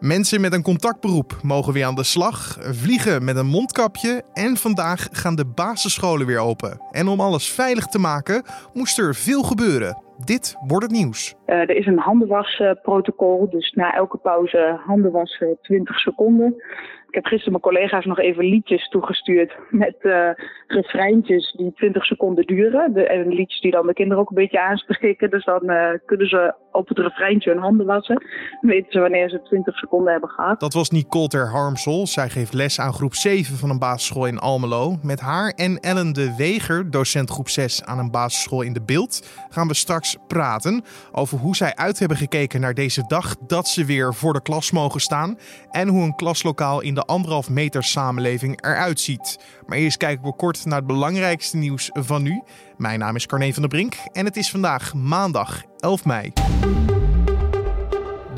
Mensen met een contactberoep mogen weer aan de slag, vliegen met een mondkapje en vandaag gaan de basisscholen weer open. En om alles veilig te maken moest er veel gebeuren. Dit wordt het nieuws. Uh, er is een handenwasprotocol, dus na elke pauze handen wassen 20 seconden. Ik heb gisteren mijn collega's nog even liedjes toegestuurd met uh, refreintjes die 20 seconden duren. De, en liedjes die dan de kinderen ook een beetje aanspreken. Dus dan uh, kunnen ze op het refreintje hun handen wassen. Dan weten ze wanneer ze 20 seconden hebben gehad. Dat was Nicole ter Harmsel. Zij geeft les aan groep 7 van een basisschool in Almelo. Met haar en Ellen de Weger, docent groep 6 aan een basisschool in de Beeld, gaan we straks praten over hoe zij uit hebben gekeken naar deze dag dat ze weer voor de klas mogen staan. En hoe een klaslokaal in de anderhalf meter samenleving eruit ziet. Maar eerst kijken we kort naar het belangrijkste nieuws van nu. Mijn naam is Carne van der Brink en het is vandaag maandag 11 mei.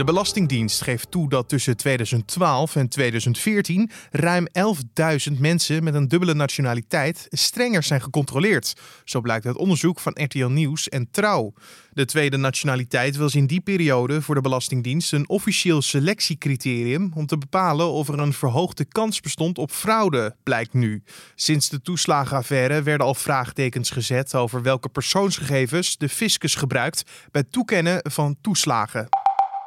De Belastingdienst geeft toe dat tussen 2012 en 2014 ruim 11.000 mensen met een dubbele nationaliteit strenger zijn gecontroleerd. Zo blijkt uit onderzoek van RTL Nieuws en Trouw. De tweede nationaliteit was in die periode voor de Belastingdienst een officieel selectiecriterium om te bepalen of er een verhoogde kans bestond op fraude, blijkt nu. Sinds de toeslagenaffaire werden al vraagtekens gezet over welke persoonsgegevens de fiscus gebruikt bij toekennen van toeslagen.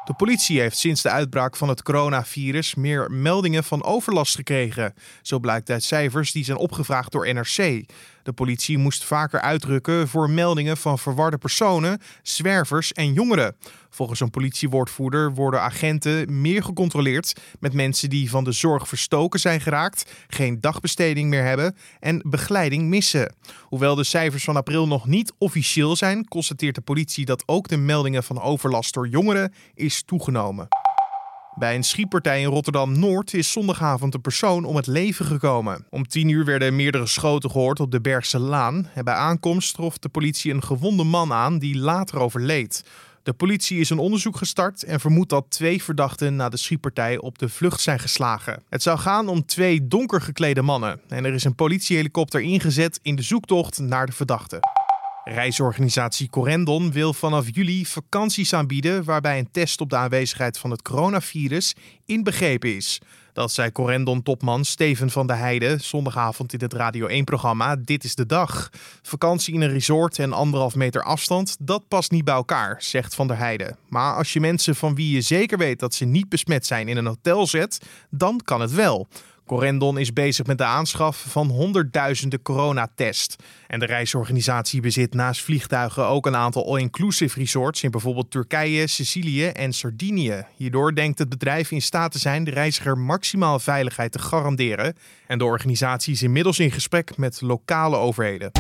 De politie heeft sinds de uitbraak van het coronavirus meer meldingen van overlast gekregen. Zo blijkt uit cijfers die zijn opgevraagd door NRC. De politie moest vaker uitrukken voor meldingen van verwarde personen, zwervers en jongeren. Volgens een politiewoordvoerder worden agenten meer gecontroleerd met mensen die van de zorg verstoken zijn geraakt, geen dagbesteding meer hebben en begeleiding missen. Hoewel de cijfers van april nog niet officieel zijn, constateert de politie dat ook de meldingen van overlast door jongeren is toegenomen. Bij een schietpartij in Rotterdam-Noord is zondagavond een persoon om het leven gekomen. Om tien uur werden meerdere schoten gehoord op de Bergse Laan. En bij aankomst trof de politie een gewonde man aan die later overleed. De politie is een onderzoek gestart en vermoedt dat twee verdachten na de schietpartij op de vlucht zijn geslagen. Het zou gaan om twee donker geklede mannen en er is een politiehelikopter ingezet in de zoektocht naar de verdachten. Reisorganisatie Corendon wil vanaf juli vakanties aanbieden waarbij een test op de aanwezigheid van het coronavirus inbegrepen is. Dat zei Corendon-topman Steven van der Heijden zondagavond in het Radio 1-programma Dit is de Dag. Vakantie in een resort en anderhalf meter afstand, dat past niet bij elkaar, zegt van der Heijden. Maar als je mensen van wie je zeker weet dat ze niet besmet zijn in een hotel zet, dan kan het wel. Corendon is bezig met de aanschaf van honderdduizenden coronatests. En de reisorganisatie bezit naast vliegtuigen ook een aantal all-inclusive resorts in bijvoorbeeld Turkije, Sicilië en Sardinië. Hierdoor denkt het bedrijf in staat te zijn de reiziger maximaal veiligheid te garanderen. En de organisatie is inmiddels in gesprek met lokale overheden.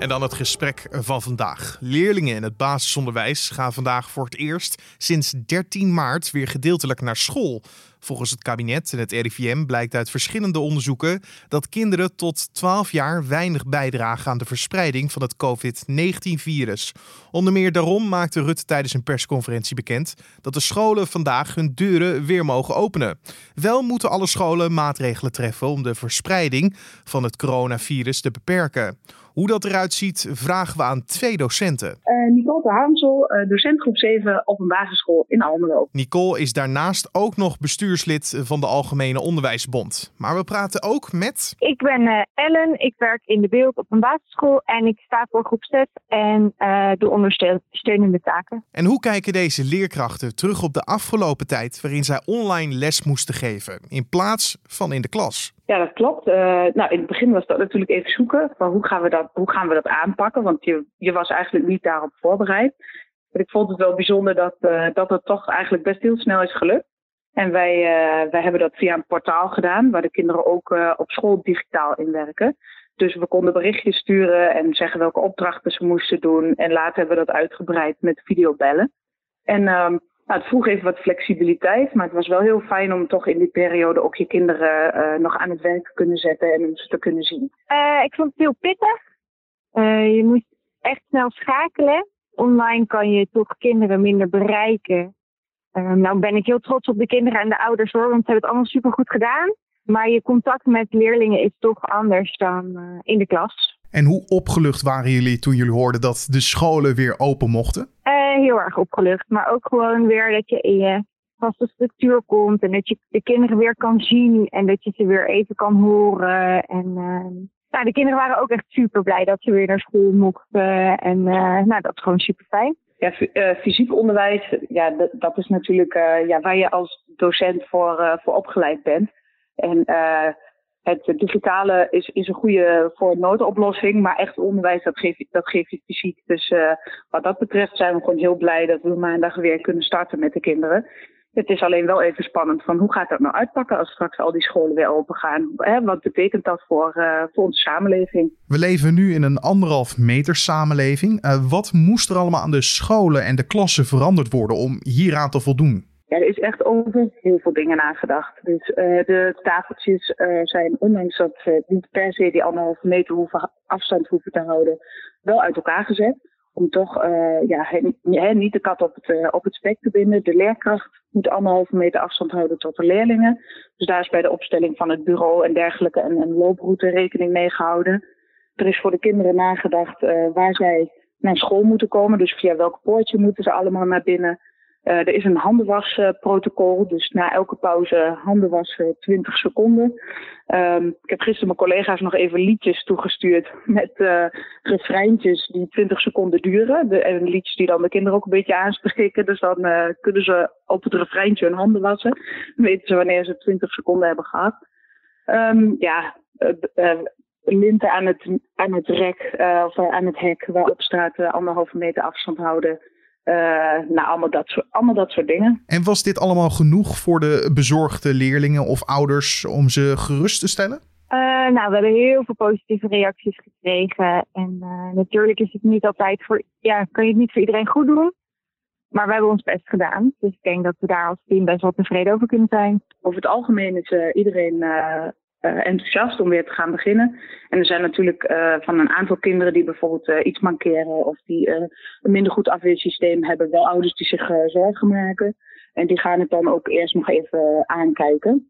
En dan het gesprek van vandaag. Leerlingen in het basisonderwijs gaan vandaag voor het eerst sinds 13 maart weer gedeeltelijk naar school. Volgens het kabinet en het RIVM blijkt uit verschillende onderzoeken dat kinderen tot 12 jaar weinig bijdragen aan de verspreiding van het COVID-19-virus. Onder meer daarom maakte Rutte tijdens een persconferentie bekend dat de scholen vandaag hun deuren weer mogen openen. Wel moeten alle scholen maatregelen treffen om de verspreiding van het coronavirus te beperken. Hoe dat eruit ziet, vragen we aan twee docenten. Uh, Nicole de Haamsel, uh, docent groep 7 op een basisschool in Almelo. Nicole is daarnaast ook nog bestuurslid van de Algemene Onderwijsbond. Maar we praten ook met... Ik ben uh, Ellen, ik werk in de beeld op een basisschool en ik sta voor groep 6 en doe ondersteunende taken. En hoe kijken deze leerkrachten terug op de afgelopen tijd waarin zij online les moesten geven in plaats van in de klas? Ja, dat klopt. Uh, nou, in het begin was dat natuurlijk even zoeken van hoe gaan we dat, hoe gaan we dat aanpakken, want je, je was eigenlijk niet daarop voorbereid. Maar ik vond het wel bijzonder dat, uh, dat het toch eigenlijk best heel snel is gelukt. En wij, uh, wij hebben dat via een portaal gedaan, waar de kinderen ook op school digitaal in werken. Dus we konden berichtjes sturen en zeggen welke opdrachten ze moesten doen. En later hebben we dat uitgebreid met videobellen. En um, nou, het vroeg even wat flexibiliteit, maar het was wel heel fijn om toch in die periode ook je kinderen uh, nog aan het werk te kunnen zetten en ze te kunnen zien. Uh, ik vond het heel pittig. Uh, je moet echt snel schakelen. Online kan je toch kinderen minder bereiken. nou ben ik heel trots op de kinderen en de ouders hoor, want ze hebben het allemaal super goed gedaan. Maar je contact met leerlingen is toch anders dan in de klas. En hoe opgelucht waren jullie toen jullie hoorden dat de scholen weer open mochten? Heel erg opgelucht. Maar ook gewoon weer dat je in je vaste structuur komt en dat je de kinderen weer kan zien en dat je ze weer even kan horen. En uh, de kinderen waren ook echt super blij dat ze weer naar school mochten. En uh, nou, dat is gewoon super fijn. Ja, uh, fysiek onderwijs, ja, dat is natuurlijk ja, waar je als docent voor, voor opgeleid bent. En het digitale is, is een goede voor noodoplossing, maar echt onderwijs, dat geef, dat geef je fysiek. Dus uh, wat dat betreft zijn we gewoon heel blij dat we maandag weer kunnen starten met de kinderen. Het is alleen wel even spannend van hoe gaat dat nou uitpakken als straks al die scholen weer open gaan. Wat betekent dat voor, uh, voor onze samenleving? We leven nu in een anderhalf meter samenleving. Wat moest er allemaal aan de scholen en de klassen veranderd worden om hieraan te voldoen? Er is echt over heel veel dingen nagedacht. Dus uh, de tafeltjes uh, zijn, ondanks dat ze niet per se die anderhalve meter afstand hoeven te houden, wel uit elkaar gezet. Om toch uh, ja, niet de kat op het, op het spek te binden. De leerkracht moet anderhalve meter afstand houden tot de leerlingen. Dus daar is bij de opstelling van het bureau en dergelijke een, een looproute rekening mee gehouden. Er is voor de kinderen nagedacht waar zij naar school moeten komen. Dus via welk poortje moeten ze allemaal naar binnen. Uh, er is een handenwasprotocol, dus na elke pauze handen wassen 20 seconden. Um, ik heb gisteren mijn collega's nog even liedjes toegestuurd met uh, refreintjes die 20 seconden duren. De, en liedjes die dan de kinderen ook een beetje aanspreken. Dus dan uh, kunnen ze op het refreintje hun handen wassen. Dan weten ze wanneer ze 20 seconden hebben gehad. Um, ja, linten aan het, aan het rek of aan het hek waarop staat anderhalve meter afstand houden. Uh, nou, allemaal dat, soort, allemaal dat soort dingen. En was dit allemaal genoeg voor de bezorgde leerlingen of ouders om ze gerust te stellen? Uh, nou, we hebben heel veel positieve reacties gekregen. En uh, natuurlijk is het niet altijd voor, ja, kan je het niet voor iedereen goed doen. Maar we hebben ons best gedaan. Dus ik denk dat we daar als team best wel tevreden over kunnen zijn. Over het algemeen is iedereen uh, enthousiast om weer te gaan beginnen. En er zijn natuurlijk uh, van een aantal kinderen die bijvoorbeeld uh, iets mankeren of die een minder goed afweersysteem hebben, wel ouders die zich zorgen maken. En die gaan het dan ook eerst nog even aankijken.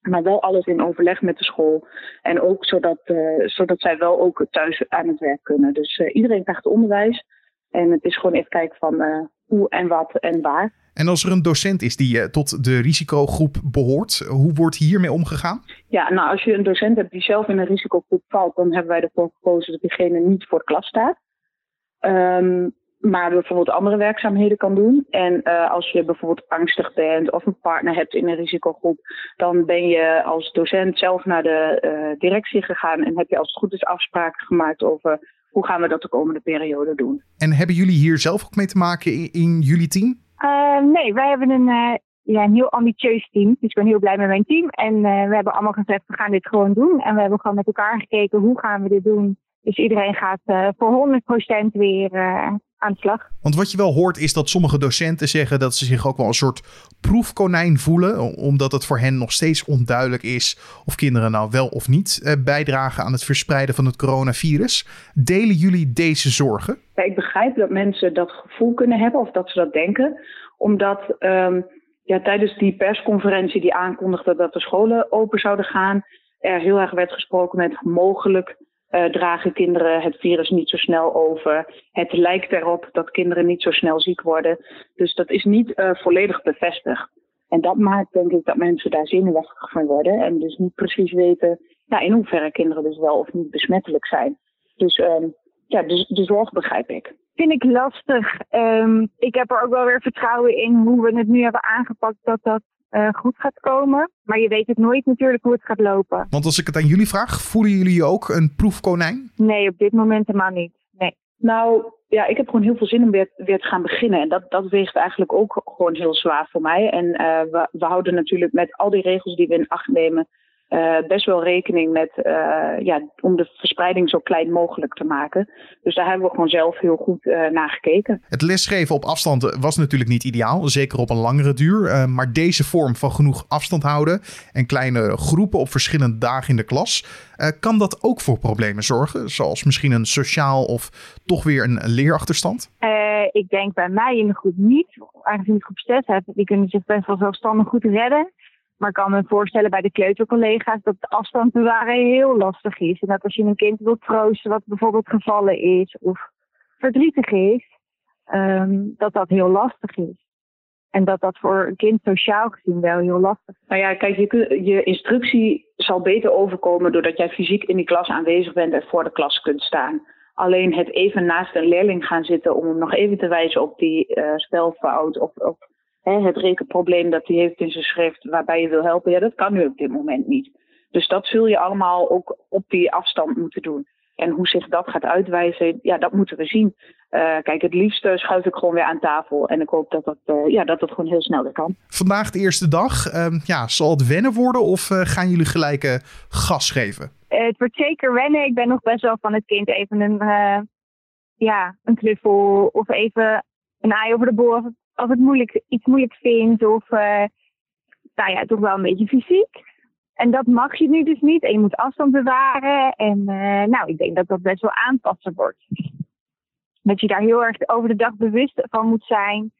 Maar wel alles in overleg met de school. En ook zodat, zodat zij wel ook thuis aan het werk kunnen. Dus iedereen krijgt onderwijs. En het is gewoon even kijken van hoe en wat en waar. En als er een docent is die uh, tot de risicogroep behoort, hoe wordt hiermee omgegaan? Ja, nou als je een docent hebt die zelf in een risicogroep valt, dan hebben wij ervoor gekozen dat diegene niet voor klas staat. Um, maar bijvoorbeeld andere werkzaamheden kan doen. En uh, als je bijvoorbeeld angstig bent of een partner hebt in een risicogroep, dan ben je als docent zelf naar de uh, directie gegaan en heb je als het goed is afspraken gemaakt over hoe gaan we dat de komende periode doen. En hebben jullie hier zelf ook mee te maken in, in jullie team? Uh, nee, wij hebben een, uh, ja, een heel ambitieus team. Dus ik ben heel blij met mijn team. En uh, we hebben allemaal gezegd, we gaan dit gewoon doen. En we hebben gewoon met elkaar gekeken, hoe gaan we dit doen? Dus iedereen gaat voor 100% weer aan de slag. Want wat je wel hoort is dat sommige docenten zeggen dat ze zich ook wel een soort proefkonijn voelen. Omdat het voor hen nog steeds onduidelijk is of kinderen nou wel of niet bijdragen aan het verspreiden van het coronavirus. Delen jullie deze zorgen? Ja, ik begrijp dat mensen dat gevoel kunnen hebben of dat ze dat denken. Omdat um, ja, tijdens die persconferentie die aankondigde dat de scholen open zouden gaan, er heel erg werd gesproken met mogelijk uh, dragen kinderen het virus niet zo snel over. Het lijkt erop dat kinderen niet zo snel ziek worden. Dus dat is niet uh, volledig bevestigd. En dat maakt denk ik dat mensen daar zenuwachtig van worden. En dus niet precies weten ja, in hoeverre kinderen dus wel of niet besmettelijk zijn. Dus um, ja, de, de zorg begrijp ik. Vind ik lastig. Um, ik heb er ook wel weer vertrouwen in hoe we het nu hebben aangepakt dat dat uh, goed gaat komen. Maar je weet het nooit natuurlijk hoe het gaat lopen. Want als ik het aan jullie vraag, voelen jullie ook een proefkonijn? Nee, op dit moment helemaal niet. Nee. Nou, ja, ik heb gewoon heel veel zin om weer, weer te gaan beginnen. En dat, dat weegt eigenlijk ook gewoon heel zwaar voor mij. En uh, we, we houden natuurlijk met al die regels die we in acht nemen uh, best wel rekening met, uh, ja, om de verspreiding zo klein mogelijk te maken. Dus daar hebben we gewoon zelf heel goed uh, naar gekeken. Het lesgeven op afstand was natuurlijk niet ideaal, zeker op een langere duur. maar deze vorm van genoeg afstand houden en kleine groepen op verschillende dagen in de klas, kan dat ook voor problemen zorgen? Zoals misschien een sociaal of toch weer een leerachterstand? ik denk bij mij in de groep niet. Aangezien ik groep 6 heb, die kunnen zich best wel zelfstandig goed redden. Maar ik kan me voorstellen bij de kleutercollega's dat de afstand bewaren heel lastig is. En dat als je een kind wilt troosten wat bijvoorbeeld gevallen is of verdrietig is, um, dat dat heel lastig is. En dat dat voor een kind sociaal gezien wel heel lastig is. Nou ja, kijk, je, je instructie zal beter overkomen doordat jij fysiek in die klas aanwezig bent en voor de klas kunt staan. Alleen het even naast een leerling gaan zitten om hem nog even te wijzen op die uh, spelfout of, of hè, het rekenprobleem dat hij heeft in zijn schrift waarbij je wil helpen, ja, dat kan nu op dit moment niet. Dus dat zul je allemaal ook op die afstand moeten doen. En hoe zich dat gaat uitwijzen, ja, dat moeten we zien. Uh, kijk, het liefst schuif ik gewoon weer aan tafel. En ik hoop dat dat, uh, ja, dat, dat gewoon heel snel weer kan. Vandaag de eerste dag. Uh, ja, zal het wennen worden of eh, gaan jullie gelijk gas geven? het wordt zeker wennen. Ik ben nog best wel van het kind even een, ja, een knuffel of even een aai over de boel. Als het moeilijk, iets moeilijk vindt of nou ja, toch wel een beetje fysiek. En dat mag je nu dus niet. En je moet afstand bewaren. En uh, nou, ik denk dat dat best wel aanpassen wordt. Dat je daar heel erg over de dag bewust van moet zijn.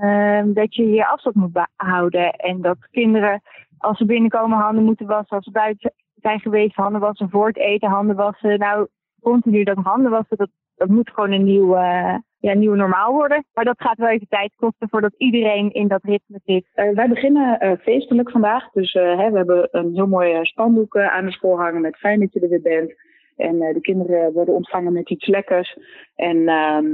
Uh, dat je je afstand moet houden. En dat kinderen, als ze binnenkomen, handen moeten wassen. Als ze buiten zijn geweest, handen wassen. Voor het eten, handen wassen. Nou, continu dat handen wassen, dat, dat moet gewoon een nieuw, uh, ja, nieuw normaal worden. Maar dat gaat wel even tijd kosten voordat iedereen in dat ritme zit. Uh, wij beginnen uh, feestelijk vandaag. Dus hè, we hebben een heel mooi spandoek aan de school hangen met fijn dat je er weer bent. En de kinderen worden ontvangen met iets lekkers. En ehm,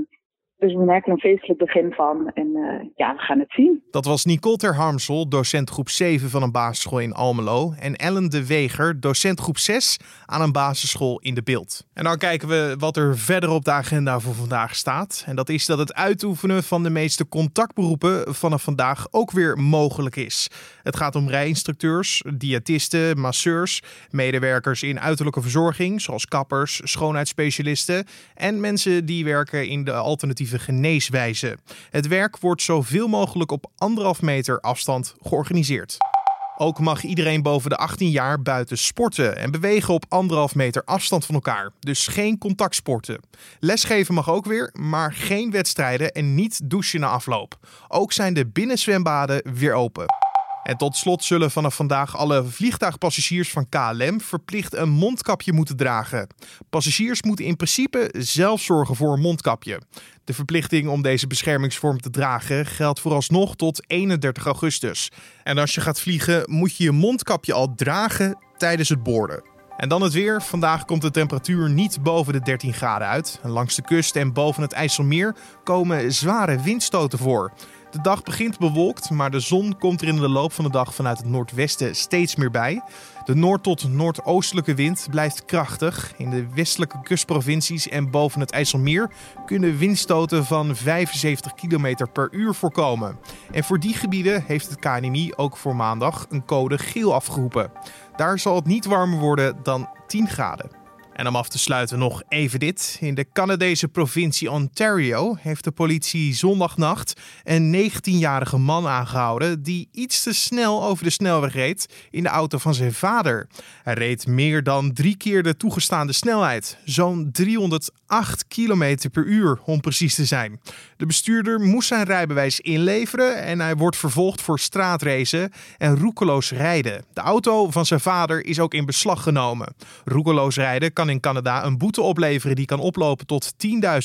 dus we merken een feestelijk begin van. En uh, ja, we gaan het zien. Dat was Nicole Ter Harmsel, docent groep 7 van een basisschool in Almelo. En Ellen de Weger, docent groep 6 aan een basisschool in de Beeld. En dan kijken we wat er verder op de agenda voor vandaag staat. En dat is dat het uitoefenen van de meeste contactberoepen vanaf vandaag ook weer mogelijk is. Het gaat om rijinstructeurs, diëtisten, masseurs, medewerkers in uiterlijke verzorging, zoals kappers, schoonheidsspecialisten en mensen die werken in de alternatieve geneeswijze. Het werk wordt zoveel mogelijk op anderhalf meter afstand georganiseerd. Ook mag iedereen boven de 18 jaar buiten sporten en bewegen op anderhalf meter afstand van elkaar. Dus geen contactsporten. Lesgeven mag ook weer, maar geen wedstrijden en niet douchen na afloop. Ook zijn de binnenzwembaden weer open. En tot slot zullen vanaf vandaag alle vliegtuigpassagiers van KLM verplicht een mondkapje moeten dragen. Passagiers moeten in principe zelf zorgen voor een mondkapje. De verplichting om deze beschermingsvorm te dragen geldt vooralsnog tot 31 augustus. En als je gaat vliegen, moet je je mondkapje al dragen tijdens het boorden. En dan het weer. Vandaag komt de temperatuur niet boven de 13 graden uit. Langs de kust en boven het IJsselmeer komen zware windstoten voor. De dag begint bewolkt, maar de zon komt er in de loop van de dag vanuit het noordwesten steeds meer bij. De noord- tot noordoostelijke wind blijft krachtig. In de westelijke kustprovincies en boven het IJsselmeer kunnen windstoten van 75 km per uur voorkomen. En voor die gebieden heeft het KNMI ook voor maandag een code geel afgeroepen. Daar zal het niet warmer worden dan 10 graden. En om af te sluiten nog even dit. In de Canadese provincie Ontario heeft de politie zondagnacht een 19-jarige man aangehouden die iets te snel over de snelweg reed in de auto van zijn vader. Hij reed meer dan drie keer de toegestaande snelheid, zo'n 308 km per uur om precies te zijn. De bestuurder moest zijn rijbewijs inleveren en hij wordt vervolgd voor straatracen en roekeloos rijden. De auto van zijn vader is ook in beslag genomen. Roekeloos rijden kan in Canada een boete opleveren die kan oplopen tot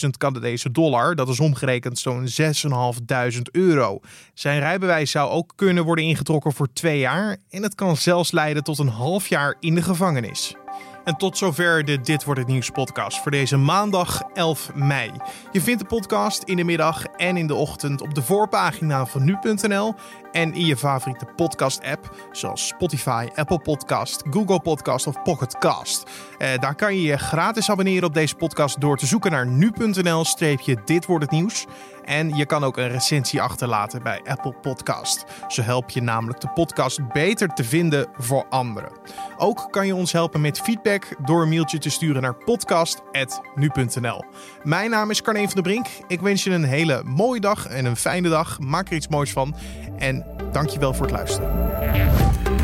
10.000 Canadese dollar. Dat is omgerekend zo'n 6.500 euro. Zijn rijbewijs zou ook kunnen worden ingetrokken voor twee jaar en het kan zelfs leiden tot een half jaar in de gevangenis. En tot zover de Dit Wordt Het Nieuws podcast voor deze maandag 11 mei. Je vindt de podcast in de middag en in de ochtend op de voorpagina van nu.nl en in je favoriete podcast app zoals Spotify, Apple Podcast, Google Podcast of Pocketcast. Eh, daar kan je je gratis abonneren op deze podcast door te zoeken naar nu.nl streepje Dit Wordt Het Nieuws. En je kan ook een recensie achterlaten bij Apple Podcast. Zo help je namelijk de podcast beter te vinden voor anderen. Ook kan je ons helpen met feedback door een mailtje te sturen naar podcast.nu.nl. Mijn naam is Carne van der Brink. Ik wens je een hele mooie dag en een fijne dag. Maak er iets moois van. En dankjewel voor het luisteren.